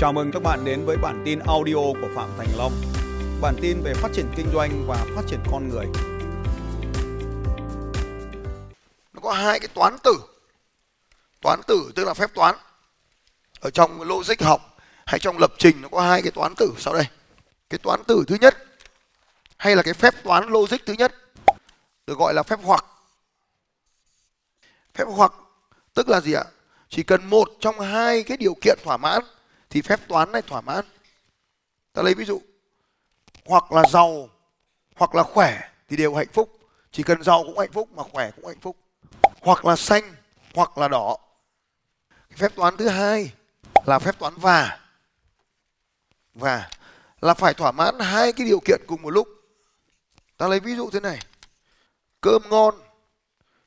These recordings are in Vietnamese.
Chào mừng các bạn đến với bản tin audio của Phạm Thành Long. Bản tin về phát triển kinh doanh và phát triển con người. Nó có hai cái toán tử. Toán tử tức là phép toán. Ở trong logic học hay trong lập trình nó có hai cái toán tử sau đây. Cái toán tử thứ nhất hay là cái phép toán logic thứ nhất được gọi là phép hoặc. Phép hoặc tức là gì ạ? Chỉ cần một trong hai cái điều kiện thỏa mãn thì phép toán này thỏa mãn. Ta lấy ví dụ hoặc là giàu hoặc là khỏe thì đều hạnh phúc. Chỉ cần giàu cũng hạnh phúc mà khỏe cũng hạnh phúc. Hoặc là xanh hoặc là đỏ. Phép toán thứ hai là phép toán và. Và là phải thỏa mãn hai cái điều kiện cùng một lúc. Ta lấy ví dụ thế này. Cơm ngon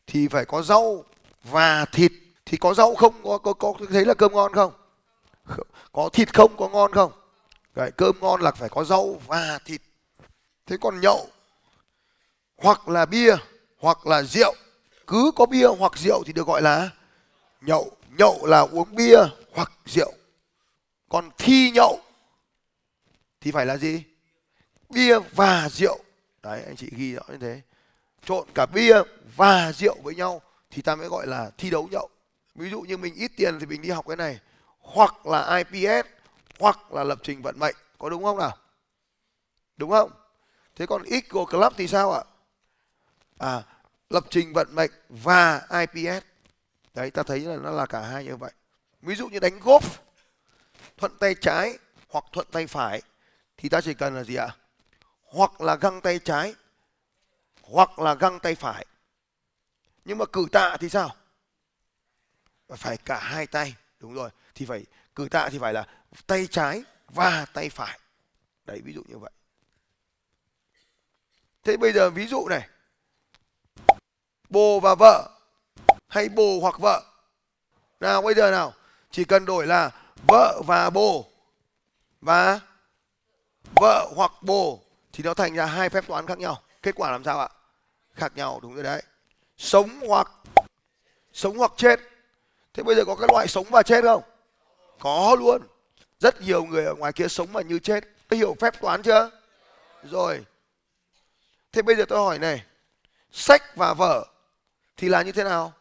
thì phải có rau và thịt thì có rau không có có, có thấy là cơm ngon không? Có thịt không có ngon không? Đấy, cơm ngon là phải có rau và thịt. Thế còn nhậu hoặc là bia hoặc là rượu cứ có bia hoặc rượu thì được gọi là nhậu. Nhậu là uống bia hoặc rượu. Còn thi nhậu thì phải là gì? Bia và rượu. Đấy anh chị ghi rõ như thế. Trộn cả bia và rượu với nhau thì ta mới gọi là thi đấu nhậu. Ví dụ như mình ít tiền thì mình đi học cái này hoặc là IPS hoặc là lập trình vận mệnh. Có đúng không nào? Đúng không? Thế còn Eagle Club thì sao ạ? À lập trình vận mệnh và IPS đấy, ta thấy là nó là cả hai như vậy. Ví dụ như đánh golf, thuận tay trái hoặc thuận tay phải, thì ta chỉ cần là gì ạ? Hoặc là găng tay trái, hoặc là găng tay phải. Nhưng mà cử tạ thì sao? Phải cả hai tay đúng rồi, thì phải, cử tạ thì phải là tay trái và tay phải. Đấy, ví dụ như vậy. Thế bây giờ ví dụ này, bồ và vợ hay bồ hoặc vợ. Nào, bây giờ nào, chỉ cần đổi là vợ và bồ và vợ hoặc bồ thì nó thành ra hai phép toán khác nhau. Kết quả làm sao ạ? Khác nhau, đúng rồi đấy. Sống hoặc sống hoặc chết thế bây giờ có cái loại sống và chết không? Có luôn. Rất nhiều người ở ngoài kia sống mà như chết. Có hiểu phép toán chưa? Rồi. Thế bây giờ tôi hỏi này. Sách và vở thì là như thế nào?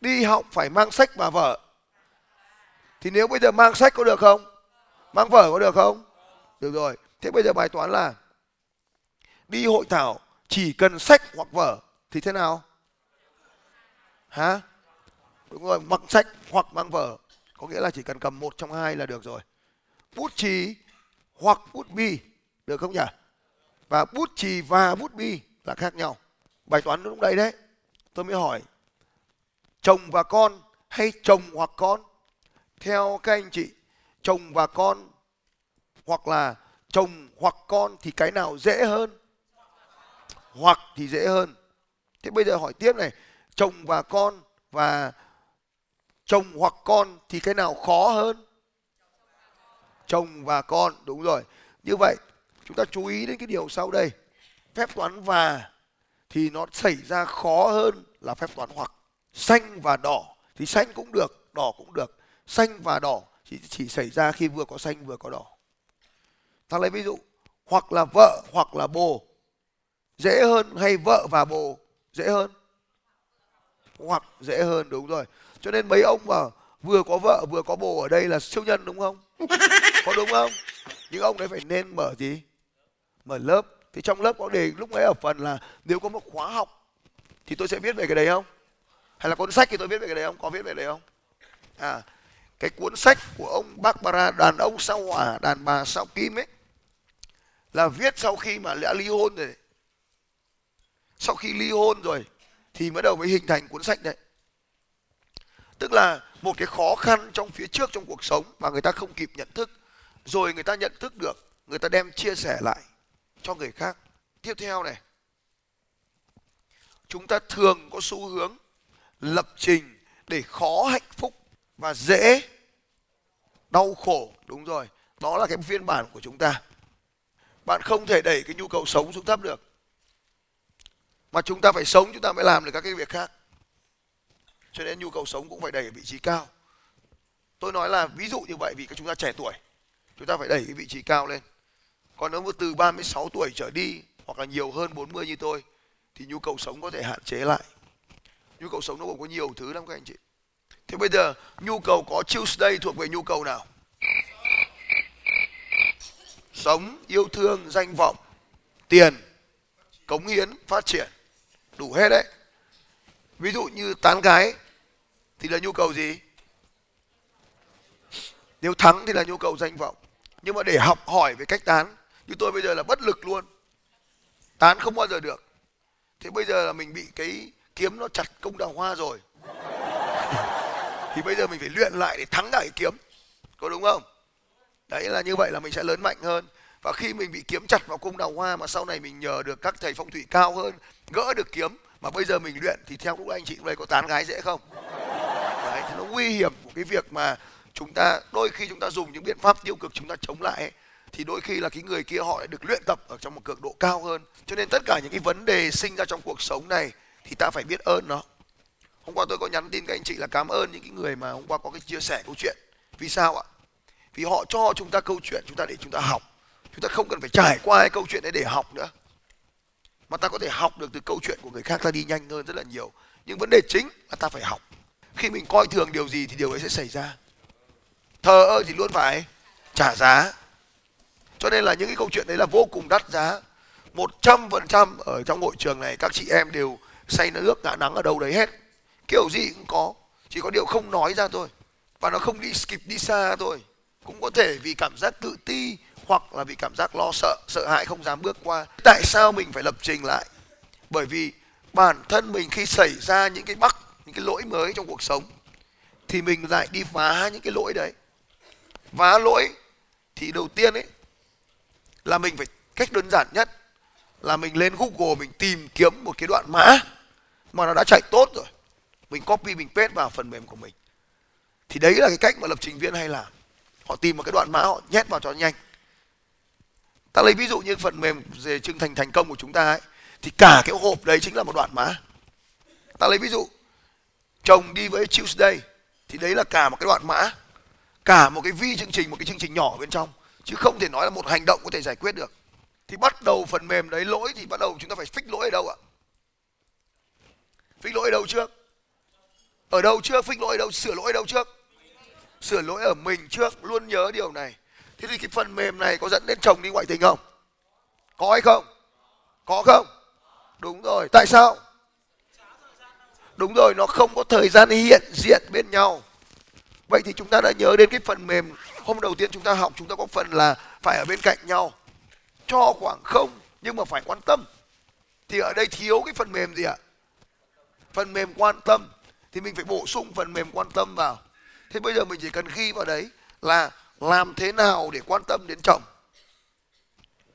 Đi học phải mang sách và vở. Thì nếu bây giờ mang sách có được không? Mang vở có được không? Được rồi. Thế bây giờ bài toán là đi hội thảo chỉ cần sách hoặc vở thì thế nào? Hả? Đúng rồi mang sách hoặc mang vở. Có nghĩa là chỉ cần cầm một trong hai là được rồi. Bút chì hoặc bút bi, được không nhỉ? Và bút chì và bút bi là khác nhau. Bài toán lúc đây đấy. Tôi mới hỏi, chồng và con hay chồng hoặc con? Theo các anh chị, chồng và con hoặc là chồng hoặc con thì cái nào dễ hơn? Hoặc thì dễ hơn. Thế bây giờ hỏi tiếp này, chồng và con và chồng hoặc con thì cái nào khó hơn? Chồng và con, đúng rồi. Như vậy, chúng ta chú ý đến cái điều sau đây. Phép toán và thì nó xảy ra khó hơn là phép toán hoặc. Xanh và đỏ thì xanh cũng được, đỏ cũng được. Xanh và đỏ chỉ chỉ xảy ra khi vừa có xanh vừa có đỏ. Ta lấy ví dụ, hoặc là vợ hoặc là bồ. Dễ hơn hay vợ và bồ? Dễ hơn. Hoặc dễ hơn, đúng rồi cho nên mấy ông mà vừa có vợ vừa có bồ ở đây là siêu nhân đúng không? Có đúng không? Những ông đấy phải nên mở gì? Mở lớp. Thì trong lớp có đề lúc ấy ở phần là nếu có một khóa học thì tôi sẽ viết về cái đấy không? Hay là cuốn sách thì tôi viết về cái đấy không? Có viết về đấy không? À cái cuốn sách của ông Barbara đàn ông sao hỏa đàn bà sao kim ấy là viết sau khi mà đã ly hôn rồi sau khi ly hôn rồi thì bắt đầu mới hình thành cuốn sách đấy tức là một cái khó khăn trong phía trước trong cuộc sống mà người ta không kịp nhận thức. Rồi người ta nhận thức được, người ta đem chia sẻ lại cho người khác. Tiếp theo này, chúng ta thường có xu hướng lập trình để khó hạnh phúc và dễ đau khổ. Đúng rồi, đó là cái phiên bản của chúng ta. Bạn không thể đẩy cái nhu cầu sống xuống thấp được, mà chúng ta phải sống, chúng ta mới làm được các cái việc khác cho nên nhu cầu sống cũng phải đẩy ở vị trí cao. Tôi nói là ví dụ như vậy vì các chúng ta trẻ tuổi, chúng ta phải đẩy cái vị trí cao lên. Còn nếu mà từ 36 tuổi trở đi hoặc là nhiều hơn 40 như tôi, thì nhu cầu sống có thể hạn chế lại. Nhu cầu sống nó cũng có nhiều thứ lắm các anh chị. Thế bây giờ, nhu cầu có Tuesday thuộc về nhu cầu nào? Sống, yêu thương, danh vọng, tiền, cống hiến, phát triển. Đủ hết đấy ví dụ như tán gái thì là nhu cầu gì? Nếu thắng thì là nhu cầu danh vọng. Nhưng mà để học hỏi về cách tán, như tôi bây giờ là bất lực luôn. Tán không bao giờ được. Thế bây giờ là mình bị cái kiếm nó chặt công đào hoa rồi. Thì bây giờ mình phải luyện lại để thắng lại kiếm. Có đúng không? Đấy là như vậy là mình sẽ lớn mạnh hơn. Và khi mình bị kiếm chặt vào cung đào hoa mà sau này mình nhờ được các thầy phong thủy cao hơn, gỡ được kiếm mà bây giờ mình luyện thì theo lúc anh chị đây có tán gái dễ không? Đấy thì nó nguy hiểm của cái việc mà chúng ta đôi khi chúng ta dùng những biện pháp tiêu cực chúng ta chống lại ấy, thì đôi khi là cái người kia họ lại được luyện tập ở trong một cường độ cao hơn. Cho nên tất cả những cái vấn đề sinh ra trong cuộc sống này thì ta phải biết ơn nó. Hôm qua tôi có nhắn tin các anh chị là cảm ơn những cái người mà hôm qua có cái chia sẻ câu chuyện. Vì sao ạ? Vì họ cho chúng ta câu chuyện chúng ta để chúng ta học. Chúng ta không cần phải trải qua cái câu chuyện đấy để học nữa mà ta có thể học được từ câu chuyện của người khác, ta đi nhanh hơn rất là nhiều. Nhưng vấn đề chính là ta phải học. Khi mình coi thường điều gì thì điều ấy sẽ xảy ra. Thờ ơ thì luôn phải trả giá. Cho nên là những cái câu chuyện đấy là vô cùng đắt giá. Một trăm phần trăm ở trong hội trường này, các chị em đều say nước, ngã nắng ở đâu đấy hết. Kiểu gì cũng có. Chỉ có điều không nói ra thôi. Và nó không đi skip đi xa thôi. Cũng có thể vì cảm giác tự ti hoặc là vì cảm giác lo sợ sợ hãi không dám bước qua. Tại sao mình phải lập trình lại? Bởi vì bản thân mình khi xảy ra những cái mắc những cái lỗi mới trong cuộc sống, thì mình lại đi phá những cái lỗi đấy. Phá lỗi thì đầu tiên ấy, là mình phải, cách đơn giản nhất là mình lên Google, mình tìm kiếm một cái đoạn mã mà nó đã chạy tốt rồi. Mình copy, mình paste vào phần mềm của mình. Thì đấy là cái cách mà lập trình viên hay làm. Họ tìm một cái đoạn mã, họ nhét vào cho nhanh ta lấy ví dụ như phần mềm về chương thành thành công của chúng ta ấy, thì cả cái hộp đấy chính là một đoạn mã ta lấy ví dụ, chồng đi với Tuesday, thì đấy là cả một cái đoạn mã, cả một cái vi chương trình, một cái chương trình nhỏ bên trong, chứ không thể nói là một hành động có thể giải quyết được. Thì bắt đầu phần mềm đấy lỗi thì bắt đầu chúng ta phải fix lỗi ở đâu ạ? Fix lỗi ở đâu trước? Ở đâu trước fix lỗi ở đâu? Sửa lỗi ở đâu trước? Sửa lỗi ở mình trước, luôn nhớ điều này thế thì cái phần mềm này có dẫn đến chồng đi ngoại tình không? Có hay không? Có không? Đúng rồi. Tại sao? Đúng rồi, nó không có thời gian hiện diện bên nhau. Vậy thì chúng ta đã nhớ đến cái phần mềm hôm đầu tiên chúng ta học, chúng ta có phần là phải ở bên cạnh nhau, cho khoảng không, nhưng mà phải quan tâm. Thì ở đây thiếu cái phần mềm gì ạ? Phần mềm quan tâm. Thì mình phải bổ sung phần mềm quan tâm vào. Thế bây giờ mình chỉ cần ghi vào đấy là làm thế nào để quan tâm đến chồng?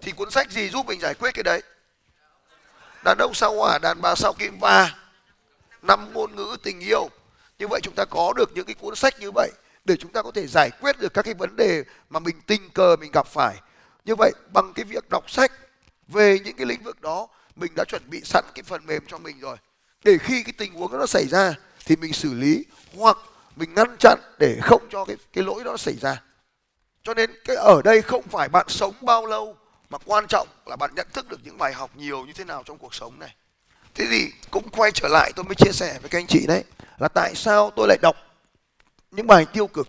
Thì cuốn sách gì giúp mình giải quyết cái đấy? Đàn ông sao hỏa, đàn bà sao kim và năm ngôn ngữ tình yêu. Như vậy chúng ta có được những cái cuốn sách như vậy để chúng ta có thể giải quyết được các cái vấn đề mà mình tình cờ mình gặp phải. Như vậy, bằng cái việc đọc sách, về những cái lĩnh vực đó, mình đã chuẩn bị sẵn cái phần mềm cho mình rồi. Để khi cái tình huống đó nó xảy ra thì mình xử lý hoặc mình ngăn chặn để không cho cái cái lỗi đó xảy ra cho nên cái ở đây không phải bạn sống bao lâu, mà quan trọng là bạn nhận thức được những bài học nhiều như thế nào trong cuộc sống này. Thế thì cũng quay trở lại tôi mới chia sẻ với các anh chị đấy, là tại sao tôi lại đọc những bài tiêu cực.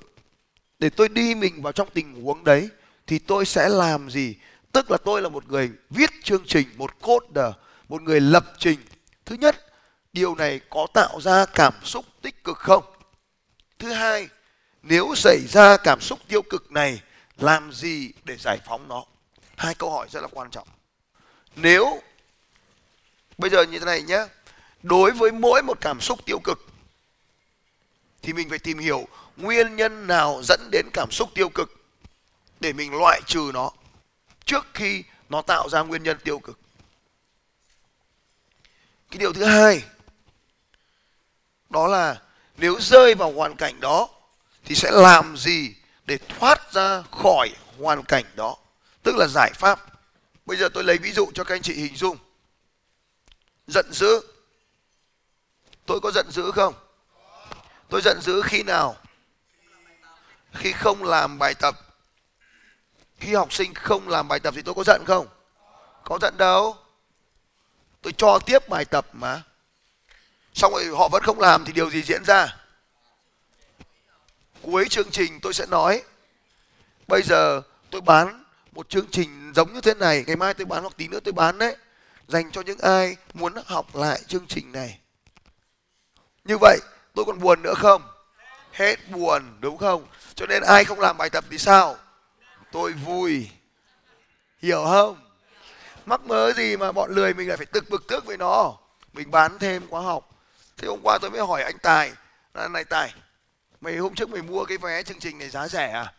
Để tôi đi mình vào trong tình huống đấy, thì tôi sẽ làm gì? Tức là tôi là một người viết chương trình, một coder, một người lập trình. Thứ nhất, điều này có tạo ra cảm xúc tích cực không? Thứ hai nếu xảy ra cảm xúc tiêu cực này, làm gì để giải phóng nó? Hai câu hỏi rất là quan trọng. Nếu, bây giờ như thế này nhé, đối với mỗi một cảm xúc tiêu cực, thì mình phải tìm hiểu nguyên nhân nào dẫn đến cảm xúc tiêu cực để mình loại trừ nó trước khi nó tạo ra nguyên nhân tiêu cực. Cái điều thứ hai, đó là nếu rơi vào hoàn cảnh đó thì sẽ làm gì để thoát ra khỏi hoàn cảnh đó? Tức là giải pháp. Bây giờ tôi lấy ví dụ cho các anh chị hình dung. Giận dữ. Tôi có giận dữ không? Tôi giận dữ khi nào? Khi không làm bài tập. Khi học sinh không làm bài tập thì tôi có giận không? Có giận đâu. Tôi cho tiếp bài tập mà. Xong rồi họ vẫn không làm thì điều gì diễn ra? Cuối chương trình tôi sẽ nói. Bây giờ tôi bán một chương trình giống như thế này, ngày mai tôi bán hoặc tí nữa tôi bán đấy, dành cho những ai muốn học lại chương trình này. Như vậy, tôi còn buồn nữa không? Hết buồn, đúng không? Cho nên ai không làm bài tập thì sao? Tôi vui. Hiểu không? Mắc mớ gì mà bọn lười mình lại phải tức bực tức với nó? Mình bán thêm khóa học. Thế hôm qua tôi mới hỏi anh tài. Là này tài mày hôm trước mày mua cái vé chương trình này giá rẻ à?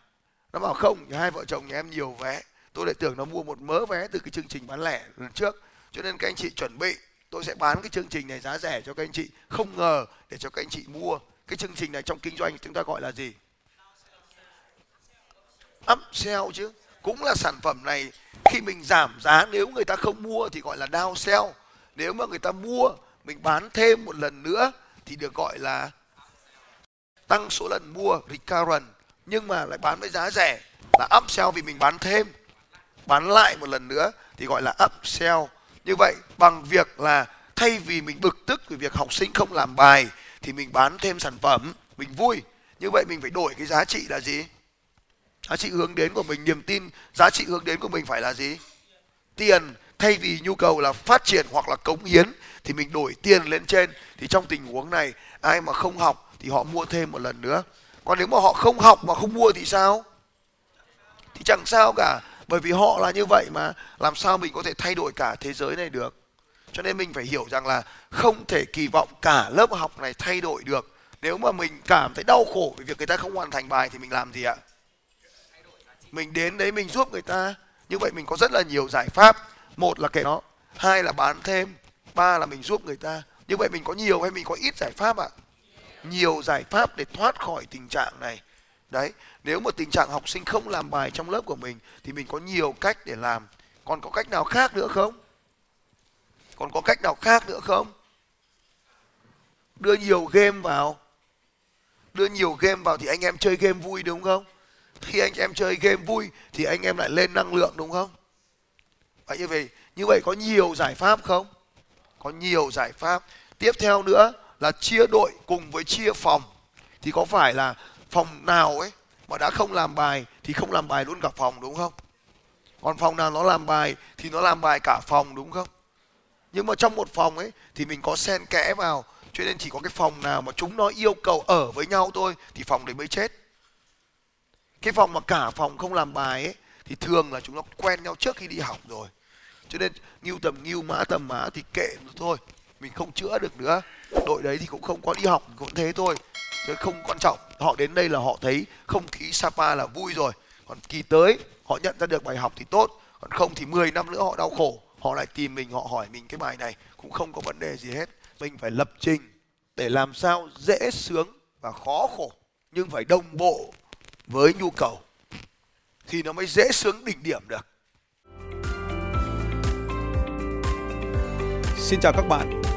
Nó bảo không hai vợ chồng nhà em nhiều vé. Tôi lại tưởng nó mua một mớ vé từ cái chương trình bán lẻ lần trước. Cho nên các anh chị chuẩn bị, tôi sẽ bán cái chương trình này giá rẻ cho các anh chị. Không ngờ để cho các anh chị mua. Cái chương trình này trong kinh doanh chúng ta gọi là gì? Upsell chứ. Cũng là sản phẩm này, khi mình giảm giá, nếu người ta không mua thì gọi là downsell nếu mà người ta mua, mình bán thêm một lần nữa, thì được gọi là tăng số lần mua recurrent, nhưng mà lại bán với giá rẻ là upsell vì mình bán thêm. Bán lại một lần nữa thì gọi là upsell. Như vậy, bằng việc là thay vì mình bực tức vì việc học sinh không làm bài thì mình bán thêm sản phẩm, mình vui. Như vậy mình phải đổi cái giá trị là gì? Giá trị hướng đến của mình, niềm tin, giá trị hướng đến của mình phải là gì? Tiền. Thay vì nhu cầu là phát triển hoặc là cống hiến thì mình đổi tiền lên trên. Thì trong tình huống này, ai mà không học thì họ mua thêm một lần nữa. Còn nếu mà họ không học mà không mua thì sao? Thì chẳng sao cả, bởi vì họ là như vậy mà. Làm sao mình có thể thay đổi cả thế giới này được? Cho nên mình phải hiểu rằng là không thể kỳ vọng cả lớp học này thay đổi được. Nếu mà mình cảm thấy đau khổ vì việc người ta không hoàn thành bài thì mình làm gì ạ? Mình đến đấy mình giúp người ta. Như vậy mình có rất là nhiều giải pháp. Một là kể nó, hai là bán thêm, ba là mình giúp người ta. Như vậy mình có nhiều hay mình có ít giải pháp ạ? Nhiều giải pháp để thoát khỏi tình trạng này. Đấy, nếu mà tình trạng học sinh không làm bài trong lớp của mình thì mình có nhiều cách để làm. Còn có cách nào khác nữa không? Còn có cách nào khác nữa không? Đưa nhiều game vào. Đưa nhiều game vào thì anh em chơi game vui, đúng không? Khi anh em chơi game vui thì anh em lại lên năng lượng, đúng không? Vậy như vậy như vậy có nhiều giải pháp không? Có nhiều giải pháp. Tiếp theo nữa là chia đội cùng với chia phòng, thì có phải là phòng nào ấy mà đã không làm bài thì không làm bài luôn cả phòng, đúng không? Còn phòng nào nó làm bài thì nó làm bài cả phòng, đúng không? Nhưng mà trong một phòng ấy thì mình có xen kẽ vào, cho nên chỉ có cái phòng nào mà chúng nó yêu cầu ở với nhau thôi thì phòng đấy mới chết. Cái phòng mà cả phòng không làm bài ấy thì thường là chúng nó quen nhau trước khi đi học rồi. Cho nên nghiêu tầm nghiêu mã tầm mã thì kệ thôi mình không chữa được nữa. Đội đấy thì cũng không có đi học, cũng thế thôi. Chứ không quan trọng. Họ đến đây là họ thấy không khí Sapa là vui rồi. Còn kỳ tới, họ nhận ra được bài học thì tốt. Còn không thì 10 năm nữa họ đau khổ. Họ lại tìm mình, họ hỏi mình cái bài này. Cũng không có vấn đề gì hết. Mình phải lập trình để làm sao dễ sướng và khó khổ, nhưng phải đồng bộ với nhu cầu. Thì nó mới dễ sướng đỉnh điểm được. Xin chào các bạn